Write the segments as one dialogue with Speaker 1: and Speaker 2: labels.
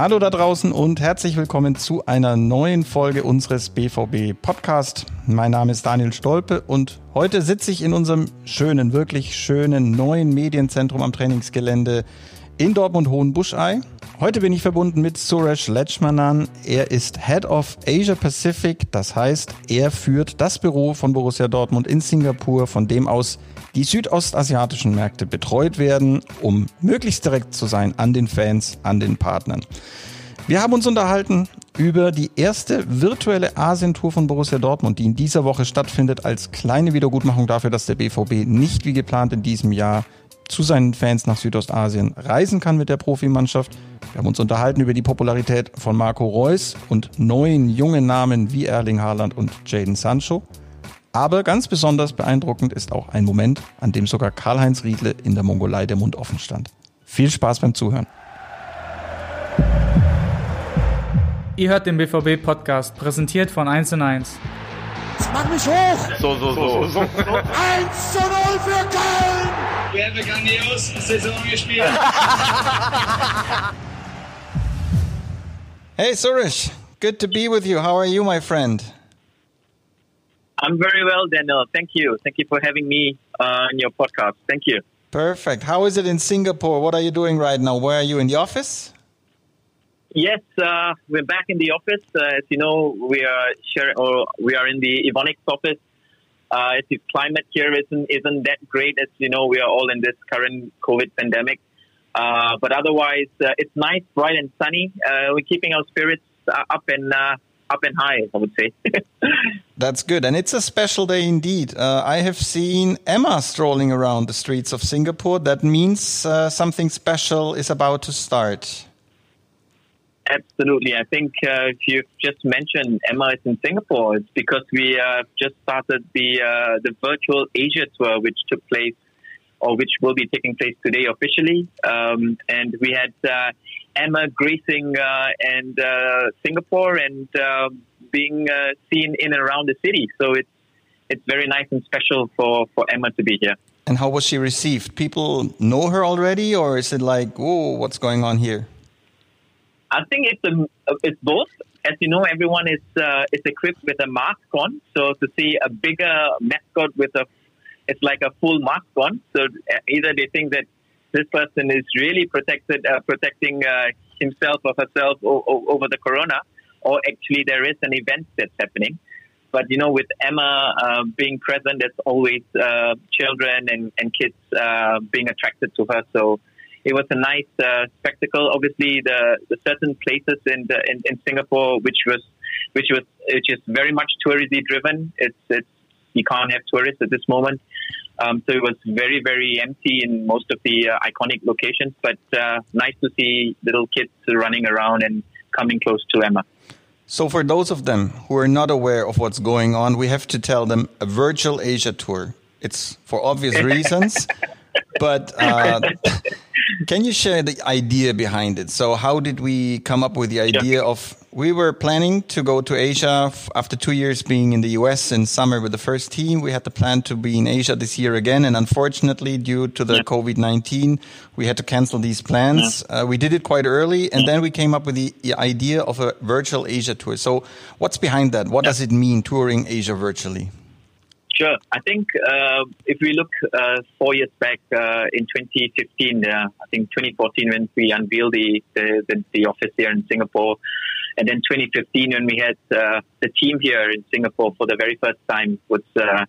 Speaker 1: Hallo da draußen und herzlich willkommen zu einer neuen Folge unseres BVB Podcast. Mein Name ist Daniel Stolpe und heute sitze ich in unserem schönen, wirklich schönen neuen Medienzentrum am Trainingsgelände in Dortmund Hohenbuschei. Heute bin ich verbunden mit Suresh Lechmanan. Er ist Head of Asia Pacific, das heißt, er führt das Büro von Borussia Dortmund in Singapur, von dem aus die südostasiatischen Märkte betreut werden, um möglichst direkt zu sein an den Fans, an den Partnern. Wir haben uns unterhalten über die erste virtuelle Asientour von Borussia Dortmund, die in dieser Woche stattfindet, als kleine Wiedergutmachung dafür, dass der BVB nicht wie geplant in diesem Jahr zu seinen Fans nach Südostasien reisen kann mit der Profimannschaft. Wir haben uns unterhalten über die Popularität von Marco Reus und neuen jungen Namen wie Erling Haaland und Jaden Sancho. Aber ganz besonders beeindruckend ist auch ein Moment, an dem sogar Karl-Heinz Riedle in der Mongolei der Mund offen stand. Viel Spaß beim Zuhören.
Speaker 2: Ihr hört den BVB-Podcast, präsentiert von 1 und 1.
Speaker 3: Mach mich hoch!
Speaker 4: So, so, so.
Speaker 3: 1 zu 0 für Köln!
Speaker 5: Wir haben eine grandiose Saison gespielt.
Speaker 1: Hey Suresh, good to be with you. How are you, my friend?
Speaker 6: I'm very well, Daniel. Thank you. Thank you for having me uh, on your podcast. Thank you.
Speaker 1: Perfect. How is it in Singapore? What are you doing right now? Where are you in the office?
Speaker 6: Yes, uh, we're back in the office. Uh, as you know, we are share, or we are in the Evonik's office. Uh, the climate here isn't isn't that great. As you know, we are all in this current COVID pandemic. Uh, but otherwise, uh, it's nice, bright and sunny. Uh, we're keeping our spirits uh, up and up and high. I would say.
Speaker 1: That's good. And it's a special day indeed. Uh, I have seen Emma strolling around the streets of Singapore. That means uh, something special is about to start.
Speaker 6: Absolutely. I think uh, if you've just mentioned Emma is in Singapore, it's because we uh, just started the uh, the virtual Asia tour, which took place or which will be taking place today officially. Um, and we had uh, Emma gracing uh, and uh, Singapore and um being seen in and around the city. So it's it's very nice and special for, for Emma to be here.
Speaker 1: And how was she received? People know her already, or is it like, whoa, what's going on here?
Speaker 6: I think it's a, it's both. As you know, everyone is uh, is equipped with a mask on. So to see a bigger mascot with a, it's like a full mask on. So uh, either they think that this person is really protected, uh, protecting uh, himself or herself o- o- over the corona, or actually there is an event that's happening. But you know, with Emma uh, being present, there's always uh, children and, and kids being attracted to her. So it was a nice uh, spectacle. Obviously, the, the certain places in, the, in in Singapore, which was which was which is very much touristy driven. It's it's you can't have tourists at this moment. Um, so it was very very empty in most of the uh, iconic locations. But uh, nice to see little kids running around and coming close to Emma.
Speaker 1: So, for those of them who are not aware of what's going on, we have to tell them a virtual Asia tour. It's for obvious reasons, but uh, can you share the idea behind it? So, how did we come up with the idea of? We were planning to go to Asia f- after two years being in the US in summer with the first team. We had the plan to be in Asia this year again, and unfortunately, due to the COVID nineteen, we had to cancel these plans. Uh, we did it quite early, and then we came up with the idea of a virtual Asia tour. So, what's behind that? What does it mean touring Asia virtually?
Speaker 6: Sure. I think uh, if we look uh, four years back uh, in 2015, uh, I think 2014 when we unveiled the, the, the, office here in Singapore, and then 2015 when we had uh, the team here in Singapore for the very first time was uh,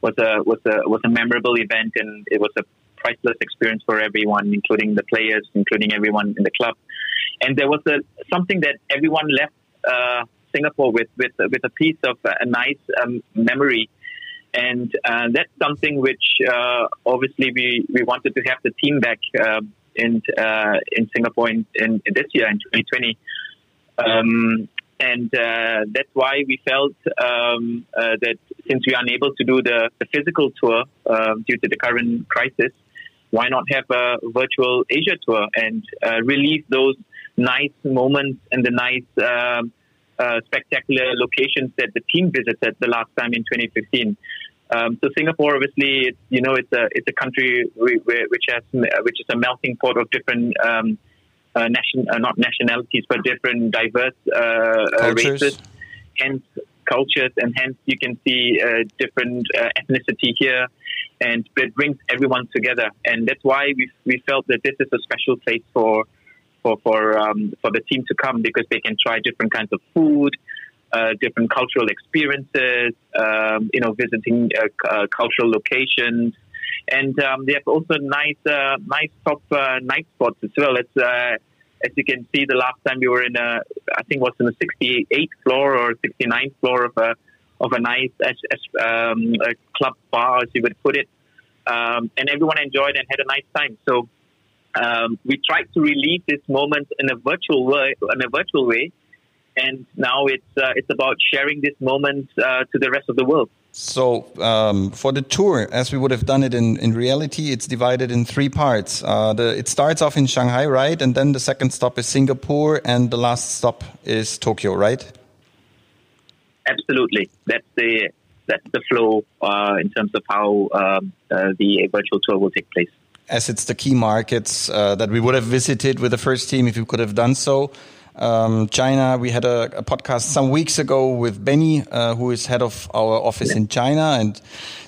Speaker 6: was a was a was a memorable event, and it was a priceless experience for everyone, including the players, including everyone in the club. And there was a something that everyone left Singapore with with with a piece of a nice um, memory and uh, that's something which uh, obviously we, we wanted to have the team back uh, in uh, in Singapore in, in, this year in 2020, um, and uh, that's why we felt um, uh, that since we are unable to do the, the physical tour due to the current crisis, why not have a virtual Asia tour and relieve those nice moments and the nice. Uh, spectacular locations that the team visited the last time in 2015. Um, so Singapore, obviously, it's, you know, it's a it's a country which has which is a melting pot of different um, uh, nation, uh, not nationalities, but different diverse uh, uh, races, hence cultures, and hence you can see uh, different uh, ethnicity here, and it brings everyone together, and that's why we we felt that this is a special place for for for um, for the team to come because they can try different kinds of food. Uh, different cultural experiences, um, you know, visiting uh, uh, cultural locations, and um, they have also nice, uh, nice top uh, night spots as well. Uh, as you can see, the last time we were in a, I think it was in the 68th floor or 69th floor of a of a nice um, a club bar, as you would put it, um, and everyone enjoyed and had a nice time. So um, we tried to relieve this moment in a virtual way, in a virtual way, and now it's uh, it's about sharing this moment uh, to the rest of the world.
Speaker 1: So um, for the tour, as we would have done it in, in reality, it's divided in three parts. Uh, the, it starts off in Shanghai, right, and then the second stop is Singapore, and the last stop is Tokyo, right?
Speaker 6: Absolutely, that's the that's the flow uh, in terms of how um, uh, the virtual tour will take place
Speaker 1: as it's the key markets uh, that we would have visited with the first team if we could have done so. Um, China, we had a, a, podcast some weeks ago with Benny, uh, who is head of our office in China, and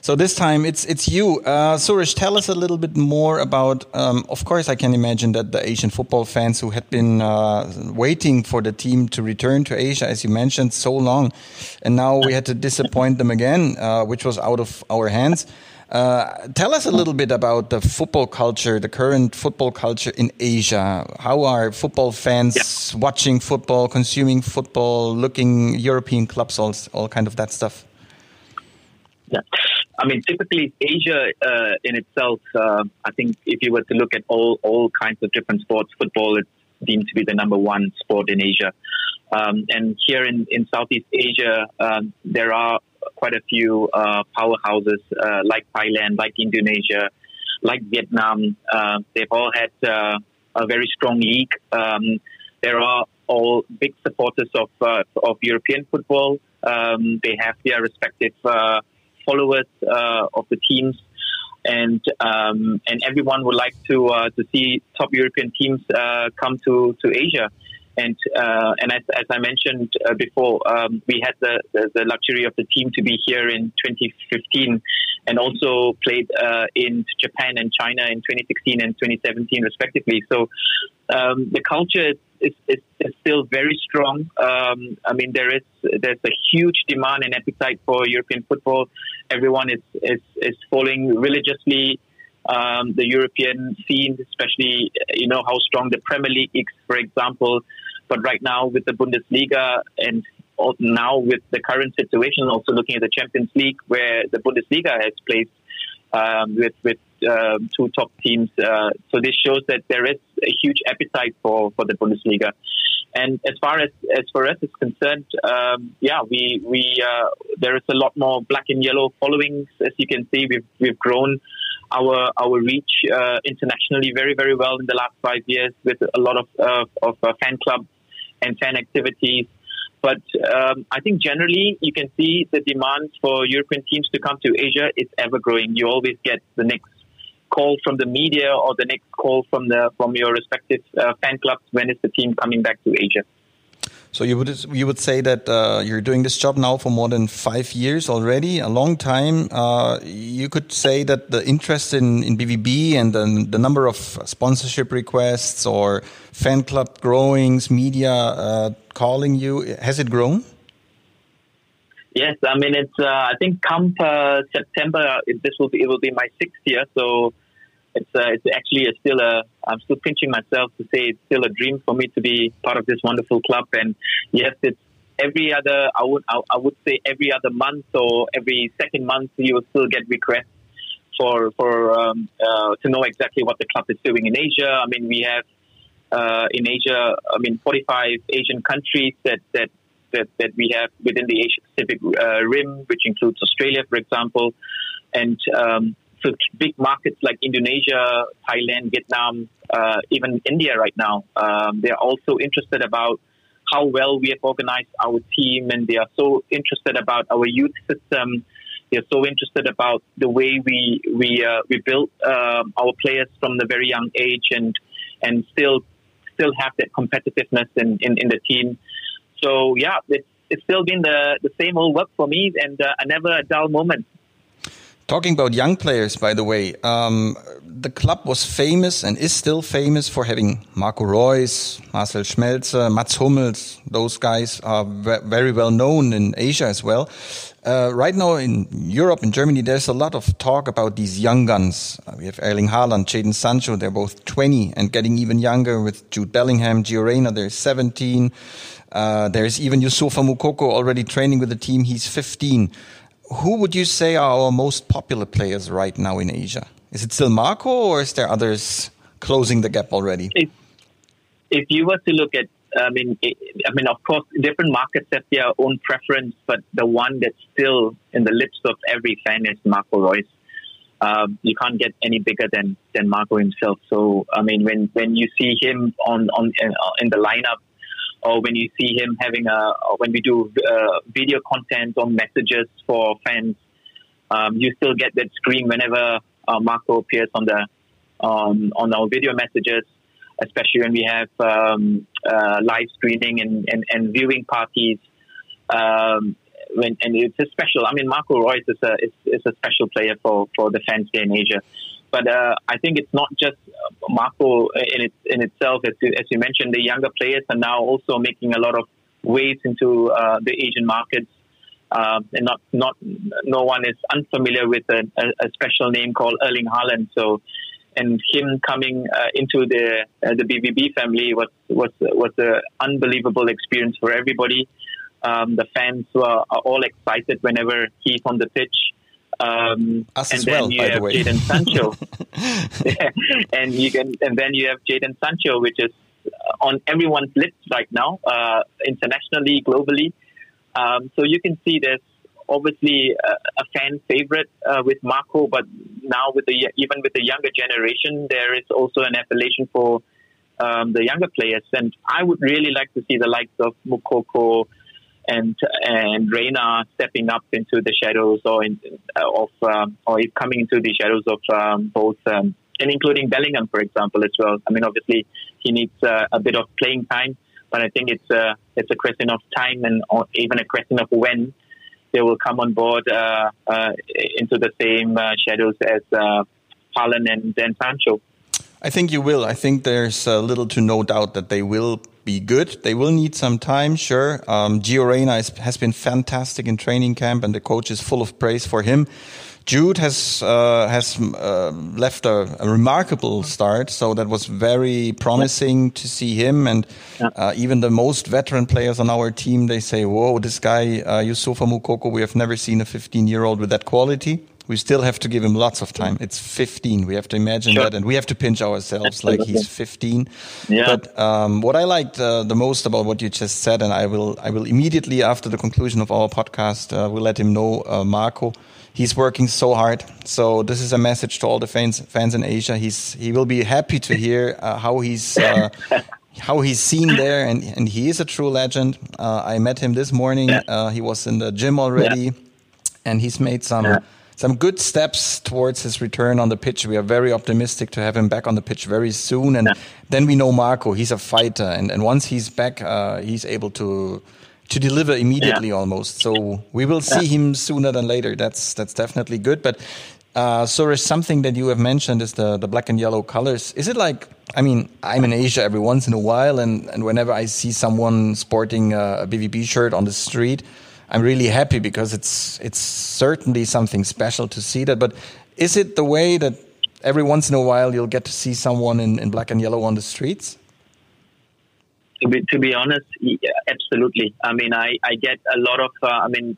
Speaker 1: so this time it's it's you, uh, Suresh. Tell us a little bit more about. Um, of course, I can imagine that the Asian football fans who had been uh, waiting for the team to return to Asia, as you mentioned, so long, and now we had to disappoint them again, uh, which was out of our hands. Uh, tell us a little bit about the football culture, the current football culture in Asia. How are football fans yeah. watching football, consuming football, looking European clubs, all, all kind of that stuff?
Speaker 6: Yeah, I mean, typically Asia uh, in itself. Uh, I think if you were to look at all all kinds of different sports, football is deemed to be the number one sport in Asia. Um, and here in, in Southeast Asia, um, there are quite a few uh, powerhouses uh, like Thailand, like Indonesia, like Vietnam. Uh, they've all had uh, a very strong league. Um, there are all big supporters of uh, of European football. Um, they have their respective uh, followers of the teams, and um, and everyone would like to to see top European teams come to to Asia. And uh, and as, as I mentioned uh, before, um, we had the, the, the, luxury of the team to be here in 2015 and also played uh, in Japan and China in 2016 and 2017 respectively. So um, the culture is, is, is, still very strong. Um, I mean, there is there's a huge demand and appetite for European football. Everyone is is, is following religiously. Um, the European scene, especially you know how strong the Premier League is, for example. But right now, with the Bundesliga and now with the current situation, also looking at the Champions League, where the Bundesliga has placed um, with with um, two top teams. Uh, so this shows that there is a huge appetite for, for the Bundesliga. And as far as as for us is concerned, um, yeah, we we uh, there is a lot more black and yellow followings. As you can see, we've we've grown our our reach uh, internationally very very well in the last five years with a lot of uh, of uh, fan clubs and fan activities. But um, I think generally you can see the demand for European teams to come to Asia is ever growing. You always get the next call from the media or the next call from the from your respective uh, fan clubs when is the team coming back to Asia.
Speaker 1: So you would you would say that uh, you're doing this job now for more than five years already, a long time. Uh, you could say that the interest in, in BVB and the, the number of sponsorship requests or fan club growings, media uh, calling you, has it grown?
Speaker 6: Yes, I mean it's. Uh, I think come uh, September, this will be it will be my sixth year. So it's uh, it's actually a still a I'm still pinching myself to say it's still a dream for me to be part of this wonderful club. And yes, it's every other I would I, would say every other month or every second month you will still get requests for for um, uh, to know exactly what the club is doing in Asia. I mean we have uh, in Asia I mean 45 Asian countries that that that, that we have within the Asia Pacific uh, rim, which includes Australia, for example, and um, so big markets like Indonesia, Thailand, Vietnam, uh, even India right now, um, they are also interested about how well we have organized our team, and they are so interested about our youth system. They are so interested about the way we we uh, we build um, our players from the very young age, and and still still have that competitiveness in, in, in the team. So yeah, it's, it's still been the, the same old work for me and uh, never a dull moment.
Speaker 1: Talking about young players, by the way, um, the club was famous and is still famous for having Marco Reus, Marcel Schmelzer, Mats Hummels. Those guys are very well known in Asia as well. Uh, right now in Europe, in Germany, there's a lot of talk about these young guns. Uh, we have Erling Haaland, Jadon Sancho. They're both 20 and getting even younger with Jude Bellingham, Gio Reyna. They're 17. Uh, there's even Youssoufa Moukoko already training with the team. He's 15 who would you say are our most popular players right now in Asia? Is it still Marco, or is there others closing the gap already?
Speaker 6: If, if you were to look at, I mean, I mean, of course, different markets have their own preference, but the one that's still in the lips of every fan is Marco Reus. Um, you can't get any bigger than than Marco himself. So, I mean, when when you see him on on in the lineup or when you see him having a, when we do uh, video content or messages for fans, um, you still get that scream whenever uh, Marco appears on the um, on our video messages, especially when we have um, uh, live screening and, and, and viewing parties. Um, when, and it's a special. I mean, Marco Reus is a is, is a special player for, for the fans here in Asia. But uh, I think it's not just Marco in it, in itself. As you, as you mentioned, the younger players are now also making a lot of waves into uh, the Asian markets. Uh, and not not no one is unfamiliar with a, a, a, special name called Erling Haaland. So, and him coming uh, into the uh, the BVB family was was was an unbelievable experience for everybody. Um, the fans were, are all excited whenever he's on the pitch.
Speaker 1: Um, Us
Speaker 6: and
Speaker 1: as
Speaker 6: then
Speaker 1: well,
Speaker 6: you have
Speaker 1: Jadon
Speaker 6: Sancho, and you can, and then you have Jadon Sancho, which is on everyone's lips right now, uh, internationally, globally. Um, so you can see there's obviously a, a fan favorite uh, with Marco, but now with the even with the younger generation, there is also an appellation for um, the younger players, and I would really like to see the likes of Moukoko and and Reyna stepping up into the shadows or in, uh, of um, or he's coming into the shadows of um, both um, and including Bellingham, for example, as well. I mean, obviously he needs uh, a bit of playing time, but I think it's a it's a question of time and even a question of when they will come on board uh, uh into the same uh, shadows as uh, and, and Sancho.
Speaker 1: I think you will. I think there's little to no doubt that they will be good. They will need some time, sure. Um, Gio Reyna is, has been fantastic in training camp, and the coach is full of praise for him. Jude has uh, has uh, left a, a, remarkable start, so that was very promising to see him. And uh, even the most veteran players on our team, they say, "Whoa, this guy uh, Youssoufa Moukoko, we have never seen a 15 year old with that quality." We still have to give him lots of time. It's 15. We have to imagine sure. that, and we have to pinch ourselves like he's 15. Yeah. But um, what I liked uh, the most about what you just said, and I will, I will immediately after the conclusion of our podcast, uh, we'll let him know, uh, Marco. He's working so hard. So this is a message to all the fans, fans in Asia. He's, he will be happy to hear uh, how he's. Uh, how he's seen there, and, and he is a true legend. Uh, I met him this morning. he was in the gym already, yeah. and he's made some yeah some good steps towards his return on the pitch. We are very optimistic to have him back on the pitch very soon. And yeah. then we know Marco, he's a fighter. And, and once he's back, uh, he's able to to deliver immediately yeah. almost. So we will see yeah. him sooner than later. That's that's definitely good. But uh, Suresh, something that you have mentioned is the, the black and yellow colors. Is it like, I mean, I'm in Asia every once in a while, and, and whenever I see someone sporting a, a BVB shirt on the street, I'm really happy because it's it's certainly something special to see that. But is it the way that every once in a while you'll get to see someone in, in black and yellow on the streets?
Speaker 6: To be, to be honest, yeah, absolutely. I mean, I, I get a lot of. Uh, I mean,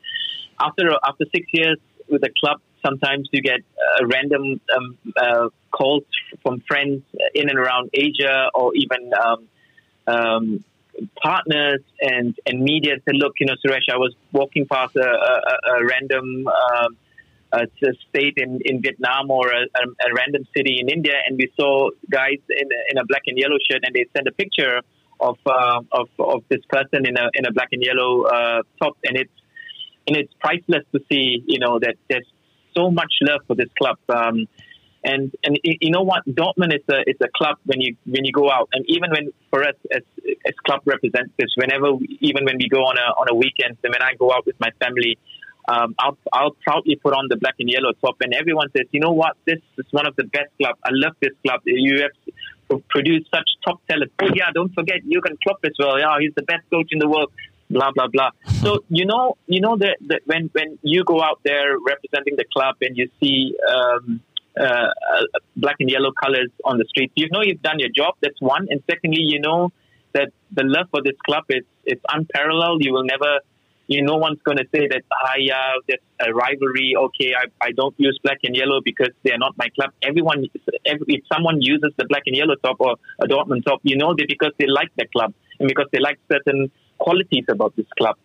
Speaker 6: after after six years with the club, sometimes you get uh, random um, uh, calls from friends in and around Asia, or even um, um, partners and, and media said, look, you know, Suresh, I was walking past a, a, a random um, a state in, in Vietnam or a, a, random city in India, and we saw guys in, in a black and yellow shirt, and they sent a picture of uh, of, of this person in a in a black and yellow uh, top, and it's and it's priceless to see, you know, that there's so much love for this club. Um, And and you know what, Dortmund is a is a club when you when you go out, and even when for us as as club representatives, whenever we, even when we go on a on a weekend, and when I go out with my family, um, I'll I'll proudly put on the black and yellow top, and everyone says, you know what, this is one of the best clubs. I love this club. You have produced such top talent. Oh yeah, don't forget Jurgen Klopp as well. Yeah, he's the best coach in the world blah blah blah. So you know, you know that, that when when you go out there representing the club and you see um, uh, uh, black and yellow colors on the streets, you know you've done your job. That's one, and secondly, you know that the love for this club is it's unparalleled. You will never. You know, no one's going to say that, ah, yeah, there's a rivalry. Okay, I, I don't use black and yellow because they're not my club. Everyone, if someone uses the black and yellow top or a Dortmund top, you know, they because they like the club and because they like certain qualities about this club.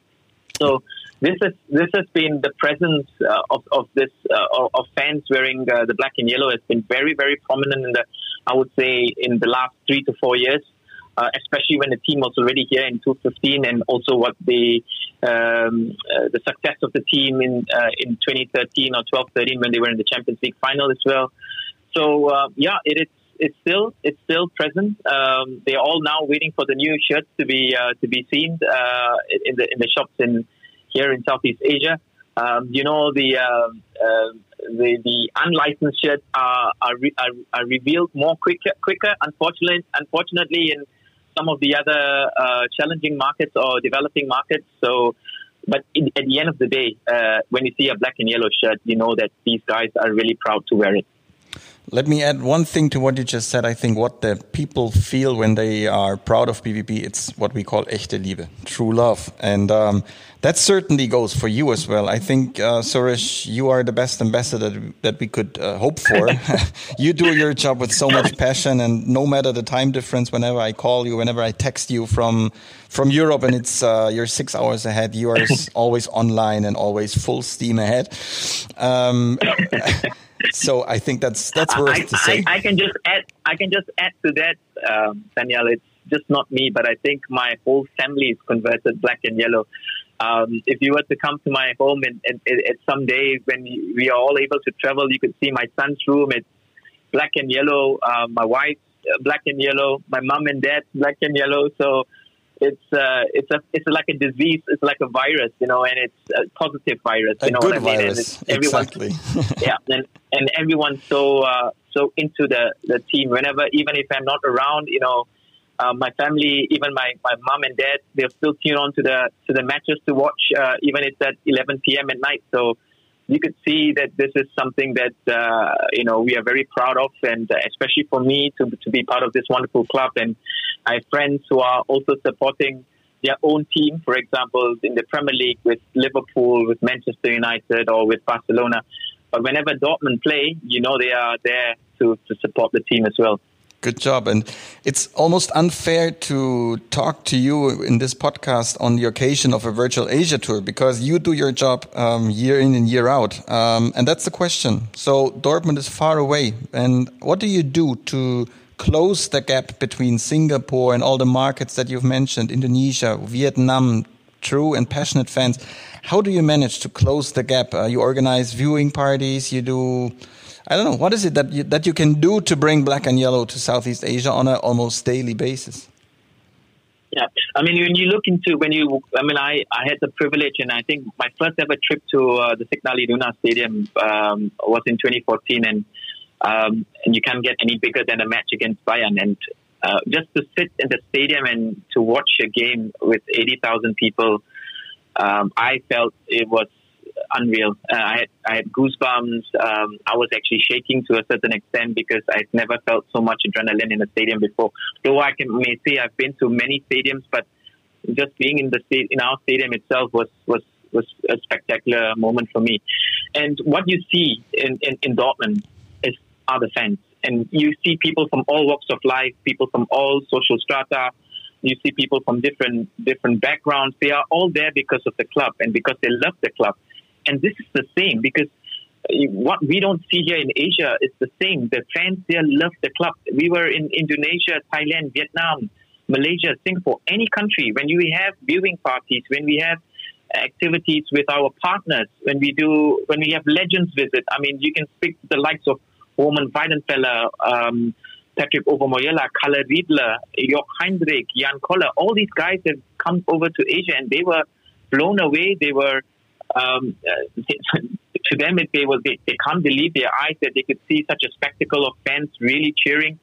Speaker 6: So this is this has been the presence uh, of of this uh, of fans wearing uh, the black and yellow has been very very prominent in the I would say in the last three to four years. Uh, especially when the team was already here in 2015, and also what the um, uh, the success of the team in uh, in 2013 or 12-13 when they were in the Champions League final as well. So yeah, it is it's still it's still present. Um, they're all now waiting for the new shirts to be to be seen in the in the shops in here in Southeast Asia. Um, you know the uh, uh the the unlicensed shirts are are, re- are, are revealed more quicker quicker. Unfortunately, unfortunately, in some of the other uh, challenging markets or developing markets. So. But in, at the end of the day, uh, when you see a black and yellow shirt, you know that these guys are really proud to wear it.
Speaker 1: Let me add one thing to what you just said. I think what the people feel when they are proud of BVB, it's what we call echte Liebe, true love. And um, that certainly goes for you as well. I think, uh, Suresh, you are the best ambassador that, that we could uh, hope for. you do your job with so much passion, and no matter the time difference, whenever I call you, whenever I text you from from Europe, and it's uh, you're six hours ahead, you are always online and always full steam ahead. Um, so I think that's that's worth I, to say.
Speaker 6: I, I, can just add. I can just add to that, um, Daniel. It's just not me, but I think my whole family is converted black and yellow. Um, if you were to come to my home and, and, and, and someday when we are all able to travel, you could see my son's room. It's black and yellow. Uh, my wife, uh, black and yellow. My mom and dad, black and yellow. So it's uh, it's a it's like a disease. It's like a virus, you know, and it's a positive virus. You
Speaker 1: a
Speaker 6: know what I mean?
Speaker 1: virus, exactly.
Speaker 6: yeah, and and everyone's so uh, so into the the team. Whenever, even if I'm not around, you know, uh, my family, even my, my mom and dad, they're still tune on to the to the matches to watch, uh, even if it's at 11 p.m. at night. So you could see that this is something that uh, you know we are very proud of, and especially for me to to be part of this wonderful club. And I have friends who are also supporting their own team, for example, in the Premier League with Liverpool, with Manchester United, or with Barcelona. But whenever Dortmund play, you know they are there to, to support the team as well.
Speaker 1: Good job. And it's almost unfair to talk to you in this podcast on the occasion of a virtual Asia tour because you do your job um, year in and year out. Um, and that's the question. So Dortmund is far away. And what do you do to close the gap between Singapore and all the markets that you've mentioned, Indonesia, Vietnam, true and passionate fans? How do you manage to close the gap? Uh, you organize viewing parties, you do I don't know. What is it that you, that you can do to bring black and yellow to Southeast Asia on an almost daily basis?
Speaker 6: Yeah, I mean, when you look into when you, I mean, I, I had the privilege, and I think my first ever trip to uh, the Signal Iduna Stadium um, was in 2014, and um, and you can't get any bigger than a match against Bayern, and uh, just to sit in the stadium and to watch a game with 80,000 people, um, I felt it was unreal. Uh, I had I had goosebumps. Um, I was actually shaking to a certain extent because I've never felt so much adrenaline in a stadium before. Though I can may say I've been to many stadiums, but just being in the state in our stadium itself was was was a spectacular moment for me. And what you see in, in, in Dortmund is are the fans. And you see people from all walks of life, people from all social strata, you see people from different different backgrounds. They are all there because of the club and because they love the club. And this is the same because what we don't see here in Asia is the same. The fans there love the club. We were in Indonesia, Thailand, Vietnam, Malaysia, Singapore, any country. When we have viewing parties, when we have activities with our partners, when we do, when we have legends visit. I mean, you can speak to the likes of Roman Weidenfeller, um, Patrick Owomoyela, Kalle Riedle, Jörg Heinrich, Jan Koller, all these guys have come over to Asia and they were blown away. They were, um, uh, to them, it, they, was, they, they can't believe their eyes that they could see such a spectacle of fans really cheering,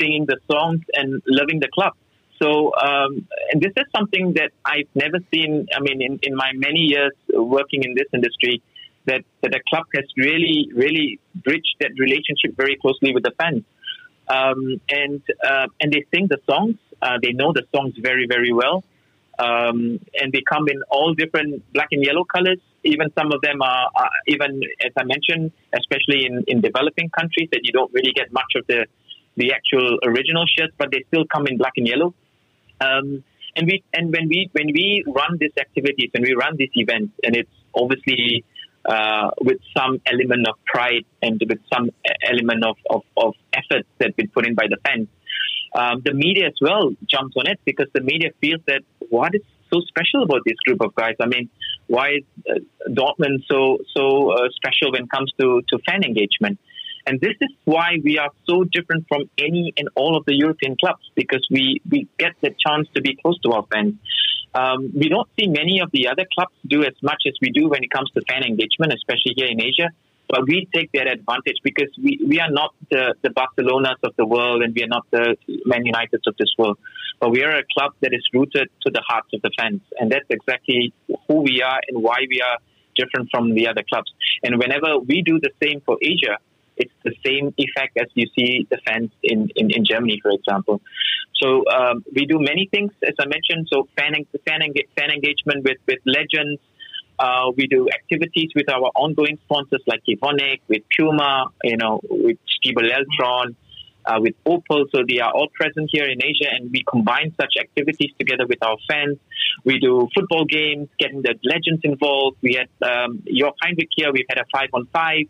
Speaker 6: singing the songs, and loving the club. So, um, and this is something that I've never seen. I mean, in, in my many years working in this industry, that, that the club has really, really bridged that relationship very closely with the fans. Um, and uh, and they sing the songs. Uh, they know the songs very, very well. Um, and they come in all different black and yellow colors. Even some of them are, are, even, as I mentioned, especially in, in developing countries, that you don't really get much of the the actual original shirts, but they still come in black and yellow. Um, and we and when we when we run these activities and we run these events, and it's obviously uh, with some element of pride and with some element of, of, of effort that's been put in by the fans. Um, the media as well jumps on it because the media feels that what is so special about this group of guys? I mean, why is uh, Dortmund so so uh, special when it comes to, to fan engagement? And this is why we are so different from any and all of the European clubs because we, we get the chance to be close to our fans. Um, we don't see many of the other clubs do as much as we do when it comes to fan engagement, especially here in Asia. But we take that advantage because we, we are not the, the Barcelonas of the world and we are not the Man Uniteds of this world. But we are a club that is rooted to the hearts of the fans. And that's exactly who we are and why we are different from the other clubs. And whenever we do the same for Asia, it's the same effect as you see the fans in, in, in Germany, for example. So um, we do many things, as I mentioned. So fan, fan, fan engagement with, with legends. Uh, we do activities with our ongoing sponsors like Evonik, with Puma, you know, with Stiebel Eltron, uh, with Opel. So they are all present here in Asia, and we combine such activities together with our fans. We do football games, getting the legends involved. We had um, Jörg Heinrich here. We've had a five on five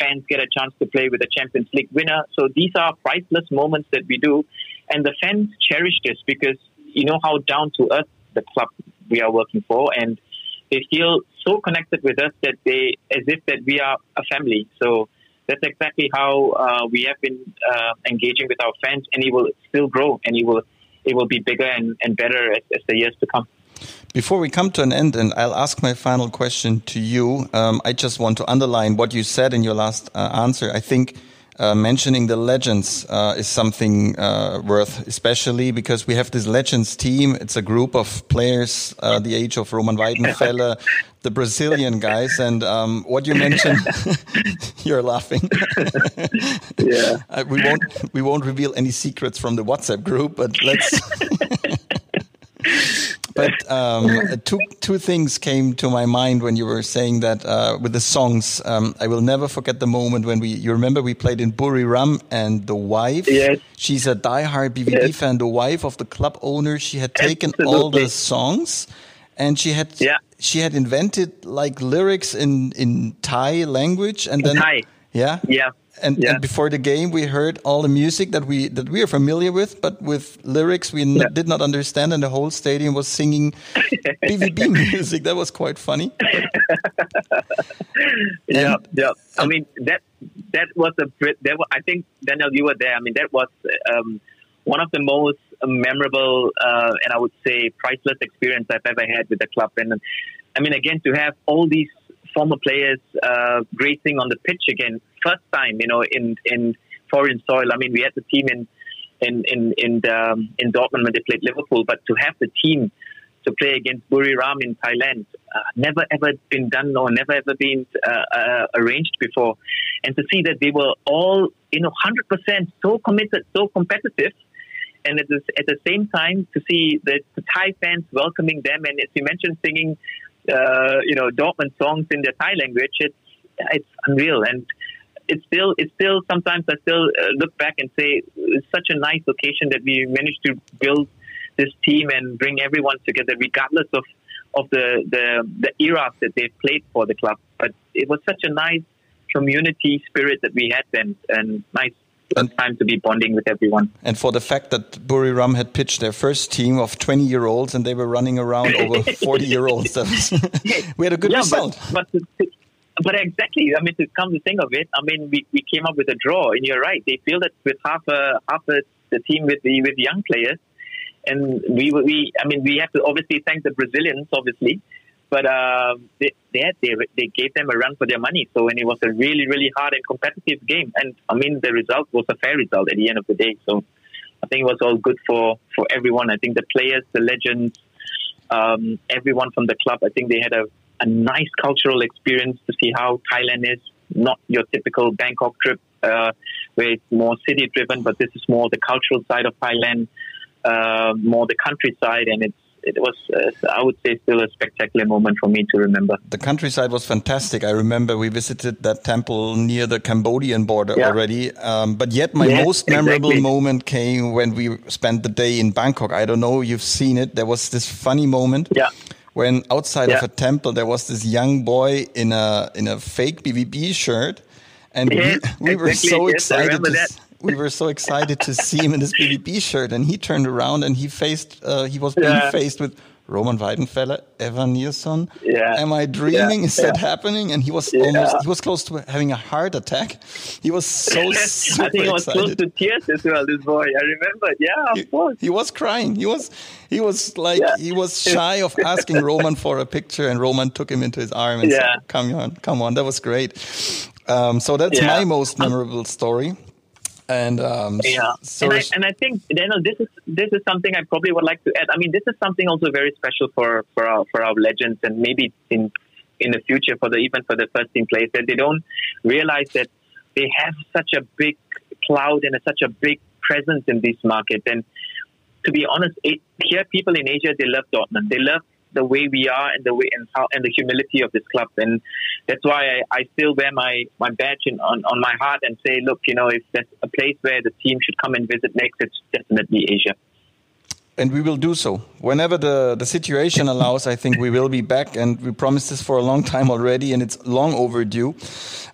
Speaker 6: fans get a chance to play with a Champions League winner. So these are priceless moments that we do. And the fans cherish this because you know how down to earth the club we are working for. And they feel so connected with us that they, as if that we are a family. So that's exactly how uh, we have been uh, engaging with our fans, and it will still grow, and it will it will be bigger and, and better as, as the years to come.
Speaker 1: Before we come to an end, and I'll ask my final question to you, um, I just want to underline what you said in your last uh, answer. I think uh, mentioning the legends uh, is something uh, worth, especially because we have this legends team. It's a group of players uh, the age of Roman Weidenfeller, the Brazilian guys, and um, what you mentioned. you're laughing.
Speaker 6: yeah,
Speaker 1: uh, we won't we won't reveal any secrets from the WhatsApp group, but let's. But um, two two things came to my mind when you were saying that uh, with the songs. Um, I will never forget the moment when we. You remember we played in Buriram and the wife.
Speaker 6: Yes.
Speaker 1: She's a diehard BVB
Speaker 6: Yes.
Speaker 1: fan. The wife of the club owner. She had taken all the songs, and she had
Speaker 6: Yeah.
Speaker 1: she had invented like lyrics in in Thai language, and then
Speaker 6: Thai.
Speaker 1: yeah
Speaker 6: Yeah.
Speaker 1: And,
Speaker 6: Yeah.
Speaker 1: and before the game, we heard all the music that we that we are familiar with, but with lyrics we n-
Speaker 6: Yeah.
Speaker 1: did not understand, and the whole stadium was singing BVB music. That was quite funny.
Speaker 6: yeah,
Speaker 1: And-
Speaker 6: yeah. I mean that that was a that was, I think Daniel, you were there. I mean that was um, one of the most memorable uh, and I would say priceless experience I've ever had with the club. And I mean again to have all these former players uh, gracing on the pitch again, first time you know in in foreign soil. I mean we had the team in in in in, the, um, in Dortmund when they played Liverpool, but to have the team to play against Buriram in Thailand. Uh, never ever been done or never ever been uh, uh, arranged before. And to see that they were all, you know, 100% so committed, so competitive. And at the, at the same time, to see the, the Thai fans welcoming them, and as you mentioned, singing, uh, you know, Dortmund songs in their Thai language, it's it's unreal. And it's still, it's still. Sometimes I still uh, look back and say it's such a nice location that we managed to build this team and bring everyone together, regardless of of the the, the eras that they've played for the club. But it was such a nice community spirit that we had then, and nice
Speaker 1: And-
Speaker 6: time to be bonding with everyone.
Speaker 1: And for the fact that Buriram had pitched their first team of 20 year olds and they were running around over 40 year olds, we had a good
Speaker 6: yeah,
Speaker 1: result.
Speaker 6: but but but exactly. I mean, to come to think of it, I mean, we, we came up with a draw, and you're right. They feel that with half a half a, the team with the with young players, and we we I mean, we have to obviously thank the Brazilians, obviously, but they, they, they they gave them a run for their money. So and it was a really really hard and competitive game, and I mean, the result was a fair result at the end of the day. So I think it was all good for for everyone. I think the players, the legends, um, everyone from the club. I think they had a a nice cultural experience to see how Thailand is. Not your typical Bangkok trip uh, where it's more city driven, but this is more the cultural side of Thailand, uh, more the countryside, and it's it was, uh, I would say, still a spectacular moment for me to remember.
Speaker 1: The countryside was fantastic. I remember we visited that temple near the Cambodian border yeah. already. Um, but yet, my yes, most memorable exactly. moment came when we spent the day in Bangkok. I don't know, you've seen it. There was this funny moment.
Speaker 6: Yeah
Speaker 1: when outside yeah. of a temple there was this young boy in a in a fake BVB shirt, and we, we were so
Speaker 6: yes,
Speaker 1: excited. To, we were so excited to see him in his BVB shirt, and he turned around and he faced uh, he was being yeah. faced with Roman Weidenfeller, Evanilson.
Speaker 6: Yeah.
Speaker 1: Am I dreaming? Yeah. Is that happening? And he was almost he was close to having a heart attack. He was so super
Speaker 6: I think he was
Speaker 1: excited.
Speaker 6: close to tears as well. This boy, I remember. Yeah, of
Speaker 1: he,
Speaker 6: course.
Speaker 1: He was crying. He was he was like he was shy of asking Roman for a picture, and Roman took him into his arm and said, "Come on, come on." That was great. Um, so that's my most memorable story. And um,
Speaker 6: yeah, so and I, and I think Daniel, this is this is something I probably would like to add. I mean, this is something also very special for for our for our legends, and maybe in in the future for the even for the first team players that they don't realize that they have such a big cloud and a, such a big presence in this market. And to be honest, it, here people in Asia they love Dortmund. They love the way we are and the way and how and the humility of this club. And that's why I, I still wear my my badge in, on on my heart and say, look, you know, if there's a place where the team should come and visit next, it's definitely Asia
Speaker 1: and we will do so whenever the, the situation allows. I think we will be back, and we promised this for a long time already, and it's long overdue.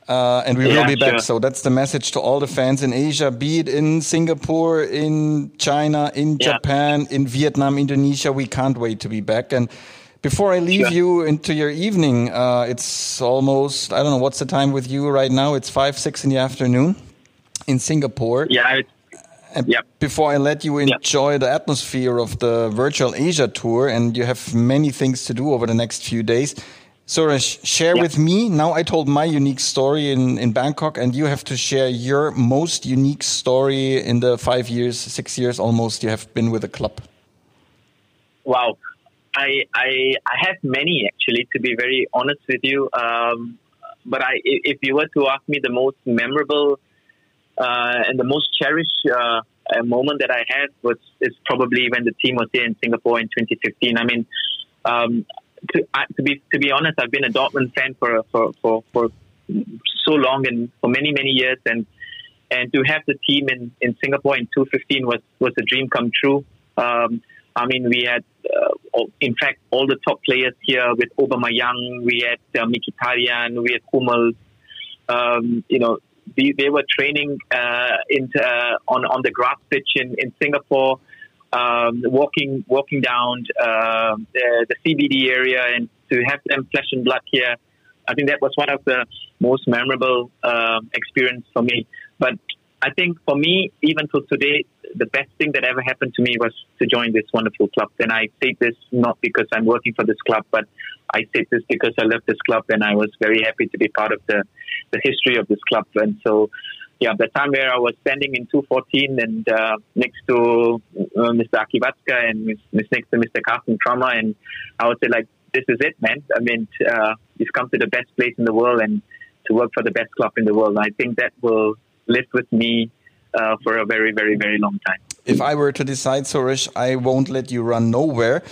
Speaker 1: Uh, and we yeah, will be back. Sure. So that's the message to all the fans in Asia, be it in Singapore, in China, in yeah. Japan, in Vietnam, Indonesia. We can't wait to be back. And before I leave sure. you into your evening, uh, it's almost I don't know what's the time with you right now. It's five six in the afternoon in Singapore.
Speaker 6: Yeah,
Speaker 1: and yep. before I let you enjoy yep. the atmosphere of the virtual Asia tour, and you have many things to do over the next few days, Suresh, share yep. with me. Now I told my unique story in, in Bangkok, and you have to share your most unique story in the five years, six years almost you have been with the club.
Speaker 6: Wow. I, I, I have many actually, to be very honest with you. Um, but I, if you were to ask me the most memorable and the most cherished uh, moment that I had was is probably when the team was here in Singapore in 2015. I mean, um, to, to, be to be honest, I've been a Dortmund fan for for, for, for so long and for many many years, and and to have the team in, in Singapore in 2015 was was a dream come true. Um, I mean, we had, uh, in fact, all the top players here with Aubameyang. We had uh, Mkhitaryan, we had Hummels. Um, you know, they, they were training uh, in, uh, on on the grass pitch in, in Singapore, um, walking walking down uh, the, the, CBD area, and to have them flesh and blood here, I think that was one of the most memorable uh, experience for me. But I think for me, even till today, the best thing that ever happened to me was to join this wonderful club. And I say this not because I'm working for this club, but I say this because I love this club and I was very happy to be part of the, the history of this club. And so, yeah, the time where I was standing in 214 and uh, next to uh, Mr. Aki Watzke and next to Mr. Carsten Cramer, and I would say, like, this is it, man. I mean, uh, you've come to the best place in the world and to work for the best club in the world. I think that will live with me uh, for a very, very, very long time.
Speaker 1: If I were to decide, Suresh, I won't let you run nowhere,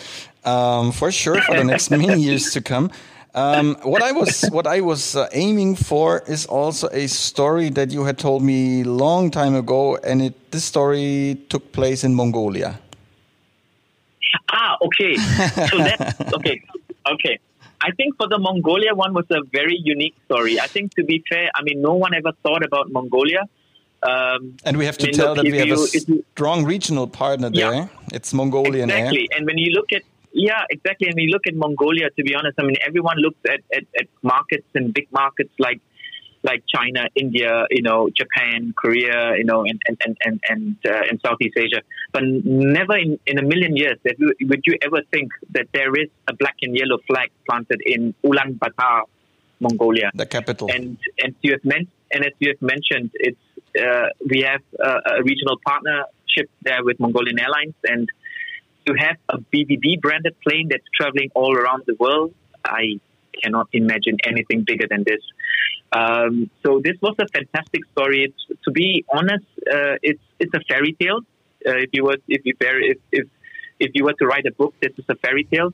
Speaker 1: um, for sure, for the next many years to come. Um, what I was what I was uh, aiming for is also a story that you had told me long time ago, and it this story took place in Mongolia.
Speaker 6: Ah, okay. So that okay, okay. I think for the Mongolia one was a very unique story. I think to be fair, I mean, no one ever thought about Mongolia.
Speaker 1: Um, and we have to tell that we have a strong regional partner there. Yeah, it's Mongolian
Speaker 6: exactly.
Speaker 1: Air.
Speaker 6: And when you look at yeah, exactly. And we look at Mongolia. To be honest, I mean, everyone looks at, at, at markets and big markets like like China, India, you know, Japan, Korea, you know, and and and and, and uh, in Southeast Asia. But never in, in a million years that you, would you ever think that there is a black and yellow flag planted in Ulaanbaatar, Mongolia,
Speaker 1: the capital.
Speaker 6: And and you have men- and as you have mentioned, it's uh, we have a regional partnership there with Mongolian Airlines, and to have a BVB branded plane that's traveling all around the world, I cannot imagine anything bigger than this. Um, so this was a fantastic story. It's, to be honest, uh, it's it's a fairy tale. Uh, if you were if you if, if if you were to write a book, this is a fairy tale.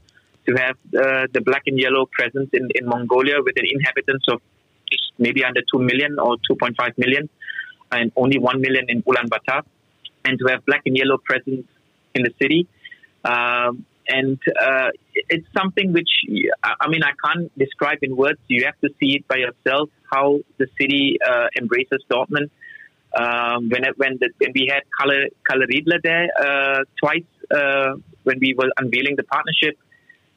Speaker 6: To have uh, the black and yellow presence in, in Mongolia with an inhabitants of maybe under two million or two point five million, and only one million in Ulaanbaatar, and to have black and yellow presence in the city. Um, and uh, it's something which I mean I can't describe in words. You have to see it by yourself how the city uh, embraces Dortmund. Um, when it, when, the, when we had Kalle, Kalle Riedle there uh, twice uh, when we were unveiling the partnership,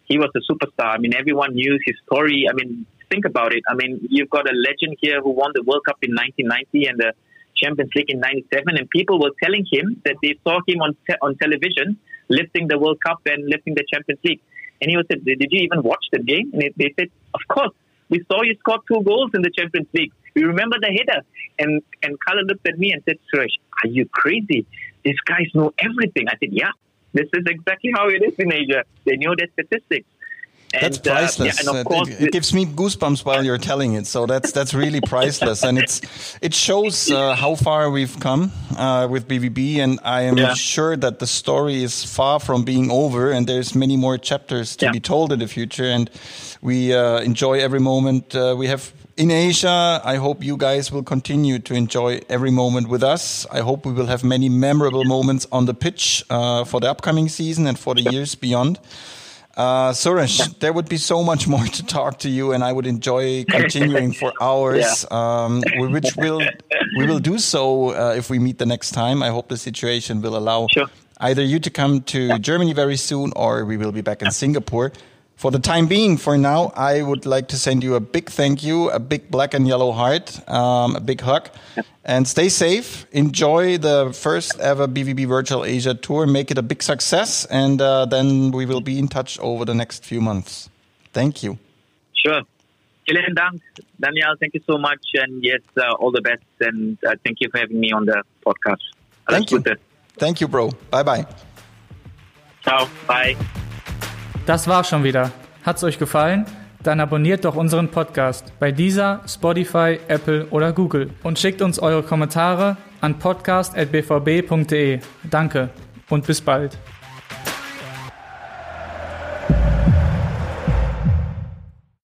Speaker 6: he was a superstar. I mean, everyone knew his story. I mean, think about it. I mean, you've got a legend here who won the World Cup in 1990 and Champions League in '97, and people were telling him that they saw him on te- on television lifting the World Cup and lifting the Champions League. And he was said, "Did you even watch the game?" And they said, "Of course, we saw you score two goals in the Champions League. We remember the header." And and Kalle looked at me and said, "Suresh, are you crazy? These guys know everything." I said, "Yeah." This is exactly how it is in Asia. They know their statistics.
Speaker 1: That's and, priceless. Uh, yeah, course, it, it, gives me goosebumps while you're telling it. So that's that's really priceless, and it's it shows uh, how far we've come uh, with BVB. And I am yeah. sure that the story is far from being over, and there's many more chapters to yeah. be told in the future. And we uh, enjoy every moment uh, we have in Asia. I hope you guys will continue to enjoy every moment with us. I hope we will have many memorable moments on the pitch uh, for the upcoming season and for the years beyond. Uh, Suresh, there would be so much more to talk to you, and I would enjoy continuing for hours. Yeah. Um, which will we will do so uh, if we meet the next time. I hope the situation will allow sure. either you to come to. Germany very soon, or we will be back in Singapore for the time being, for now, I would like to send you a big thank you, a big black and yellow heart, um, a big hug, and stay safe. Enjoy the first ever BVB Virtual Asia Tour. Make it a big success, and uh, then we will be in touch over the next few months. Thank you.
Speaker 6: Sure. Vielen Dank, Daniel. Thank you so much, and yes, uh, all the best, and uh, thank you for having me on the podcast.
Speaker 1: Thank you. Thank you, bro. Bye bye.
Speaker 6: Ciao. Bye.
Speaker 2: Das war schon wieder. Hat's euch gefallen? Dann abonniert doch unseren Podcast bei dieser, Spotify, Apple oder Google und schickt uns eure Kommentare an podcast.bvb.de. Danke und bis bald.